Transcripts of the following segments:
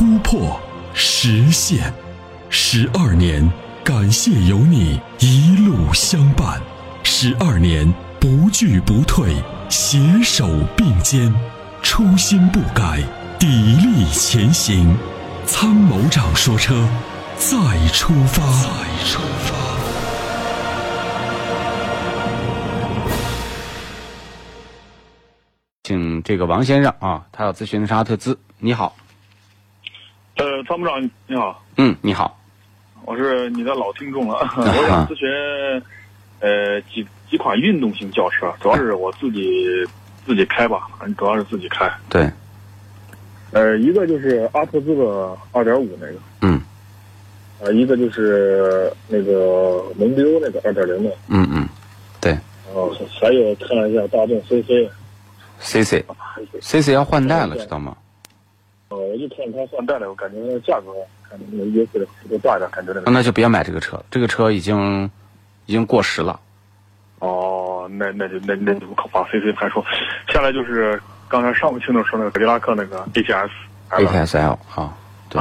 突破、实现。十二年，感谢有你一路相伴。十二年，不惧不退，携手并肩，初心不改，砥砺前行。参谋长说：车，再出发。再出发。”请这个王先生啊，他要咨询的是阿特兹。你好，呃，参谋长你好，嗯，你好，我是你的老听众了，我想咨询，呃，几几款运动型轿车，主要是我自己自己开吧，主要是自己开。对，呃，一个就是阿特兹的二点五那个，嗯，呃，一个就是那个蒙迪欧那个二点零的，嗯嗯，对，哦，还有看了一下大众 CC。C C C C 要换代了，知道吗？哦，我就看它换代了，我感觉价格看那个优惠的幅度大一点，感觉那个。那就别买这个车，这个车已经已经过时了。哦，那那就那那就不可怕。C C 排除，下来就是刚才上午听到说那个凯迪拉克那个 A T S A T S L 啊，对，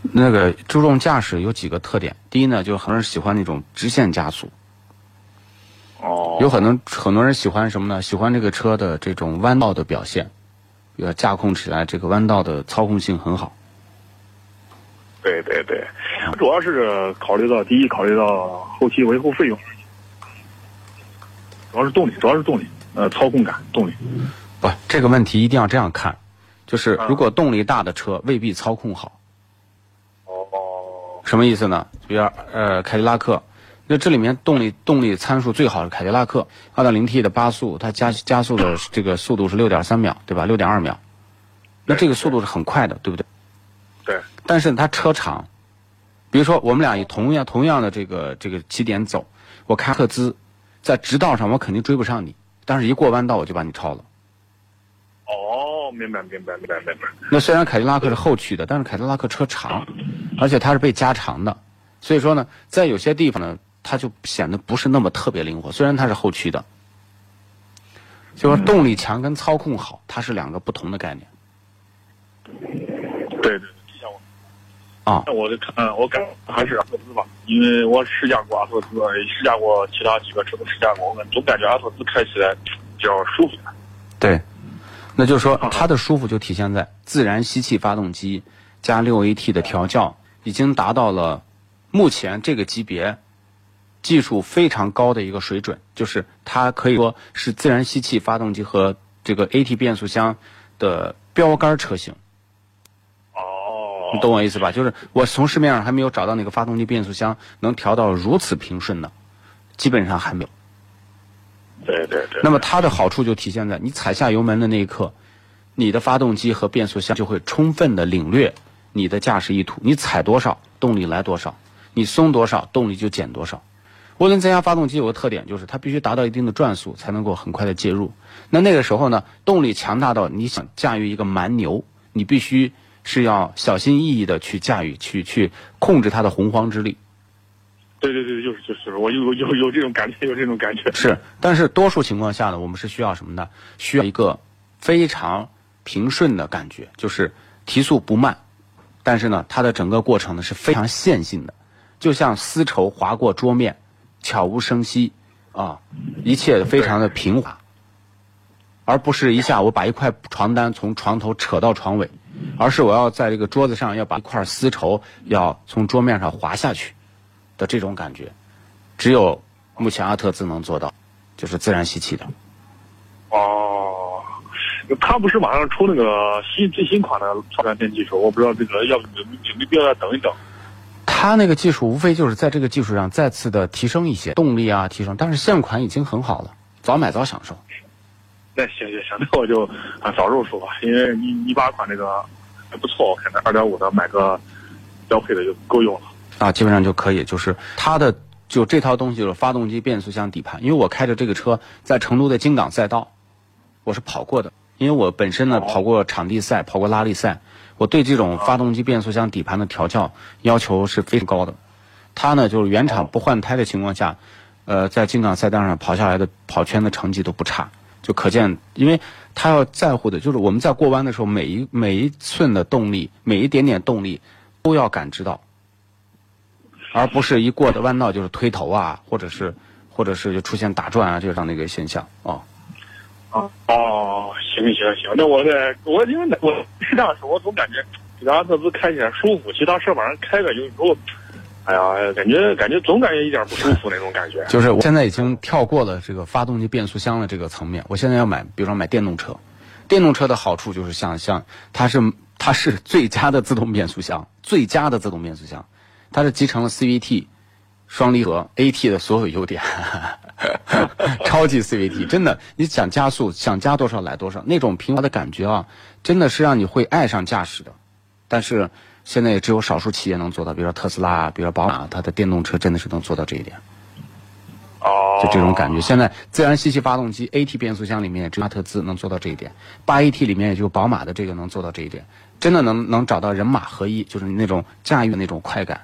那个注重驾驶有几个特点，第一呢，就很多人喜欢那种直线加速。哦，有很多很多人喜欢什么呢？喜欢这个车的这种弯道的表现，要驾控起来，这个弯道的操控性很好。对对对，主要是考虑到第一，考虑到后期维护费用，主要是动力，主要是动力，呃，操控感，动力。不，这个问题一定要这样看，就是如果动力大的车未必操控好。哦。什么意思呢？比如呃，凯迪拉克。那这里面动力动力参数最好是凯迪拉克二点零 T 的八速，它加加速的这个速度是六点三秒，对吧？六点二秒，那这个速度是很快的，对不对？对。但是它车长，比如说我们俩以同样同样的这个这个起点走，我开赫兹，在直道上我肯定追不上你，但是一过弯道我就把你超了。哦，明白明白明白明白。那虽然凯迪拉克是后驱的，但是凯迪拉克车长，而且它是被加长的，所以说呢，在有些地方呢。它就显得不是那么特别灵活，虽然它是后驱的，就是动力强跟操控好，它是两个不同的概念。对对，像我啊，那我就看，我感还是阿特兹吧，因为我试驾过阿特兹，试驾过其他几个车都试驾过，我感总感觉阿特兹开起来比较舒服。对，那就是说它的舒服就体现在自然吸气发动机加六 AT 的调教，已经达到了目前这个级别。技术非常高的一个水准，就是它可以说是自然吸气发动机和这个 AT 变速箱的标杆车型。哦，你懂我意思吧？就是我从市面上还没有找到哪个发动机变速箱能调到如此平顺的，基本上还没有。对对对。那么它的好处就体现在你踩下油门的那一刻，你的发动机和变速箱就会充分的领略你的驾驶意图。你踩多少，动力来多少；你松多少，动力就减多少。涡轮增压发动机有个特点，就是它必须达到一定的转速才能够很快的介入。那那个时候呢，动力强大到你想驾驭一个蛮牛，你必须是要小心翼翼的去驾驭，去去控制它的洪荒之力。对对对，就是就是，我有有有这种感觉，有这种感觉。是，但是多数情况下呢，我们是需要什么呢？需要一个非常平顺的感觉，就是提速不慢，但是呢，它的整个过程呢是非常线性的，就像丝绸划过桌面。悄无声息，啊，一切非常的平滑，而不是一下我把一块床单从床头扯到床尾，而是我要在这个桌子上要把一块丝绸要从桌面上滑下去的这种感觉，只有目前阿特兹能做到，就是自然吸气的。哦，他不是马上出那个新最新款的超燃电技术，我不知道这个要有有没有必要再等一等。它那个技术无非就是在这个技术上再次的提升一些动力啊，提升。但是现款已经很好了，早买早享受。那行行行，那我就啊早入手吧，因为一一八款这个还不错，我看二点五的买个标配的就够用了。啊，基本上就可以，就是它的就这套东西就是发动机、变速箱、底盘。因为我开着这个车在成都的京港赛道，我是跑过的。因为我本身呢跑过场地赛，跑过拉力赛，我对这种发动机、变速箱、底盘的调教要求是非常高的。它呢就是原厂不换胎的情况下，呃，在京港赛道上跑下来的跑圈的成绩都不差，就可见，因为它要在乎的就是我们在过弯的时候，每一每一寸的动力，每一点点动力都要感知到。而不是一过的弯道就是推头啊，或者是，或者是就出现打转啊，这样的一个现象哦。哦哦，行行行，那我在我因为我是这样说，我总感觉比达特兹开起来舒服，其他车往上开个有时候，哎呀，感觉感觉总感觉一点不舒服那种感觉。就是我现在已经跳过了这个发动机、变速箱的这个层面，我现在要买，比如说买电动车。电动车的好处就是像像它是它是最佳的自动变速箱，最佳的自动变速箱。它是集成了 CVT 双离合 AT 的所有优点，超级 CVT，真的，你想加速想加多少来多少，那种平滑的感觉啊，真的是让你会爱上驾驶的。但是现在也只有少数企业能做到，比如说特斯拉啊，比如说宝马，它的电动车真的是能做到这一点。哦，就这种感觉。现在自然吸气发动机 AT 变速箱里面，只有特兹能做到这一点，八 AT 里面也就宝马的这个能做到这一点，真的能能找到人马合一，就是那种驾驭的那种快感。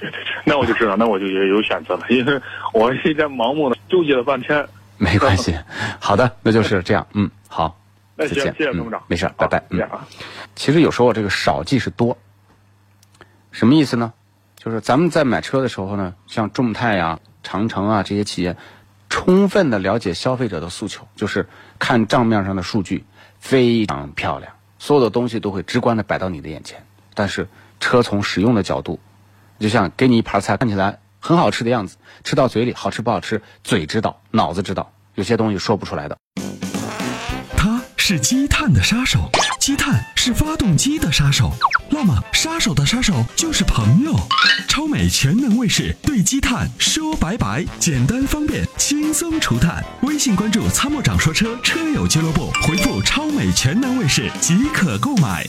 那我就知道，那我就有有选择了，因为我现在盲目的纠结了半天。没关系，好的，那就是这样，嗯，好，那行，谢谢董事长，没事，拜拜，嗯啊。其实有时候这个少即是多，什么意思呢？就是咱们在买车的时候呢，像众泰啊、长城啊这些企业，充分的了解消费者的诉求，就是看账面上的数据非常漂亮，所有的东西都会直观的摆到你的眼前，但是车从使用的角度。就像给你一盘菜，看起来很好吃的样子，吃到嘴里好吃不好吃，嘴知道，脑子知道，有些东西说不出来的。它是积碳的杀手，积碳是发动机的杀手，那么杀手的杀手就是朋友。超美全能卫士对积碳说拜拜，简单方便，轻松除碳。微信关注“参谋长说车”车友俱乐部，回复“超美全能卫士”即可购买。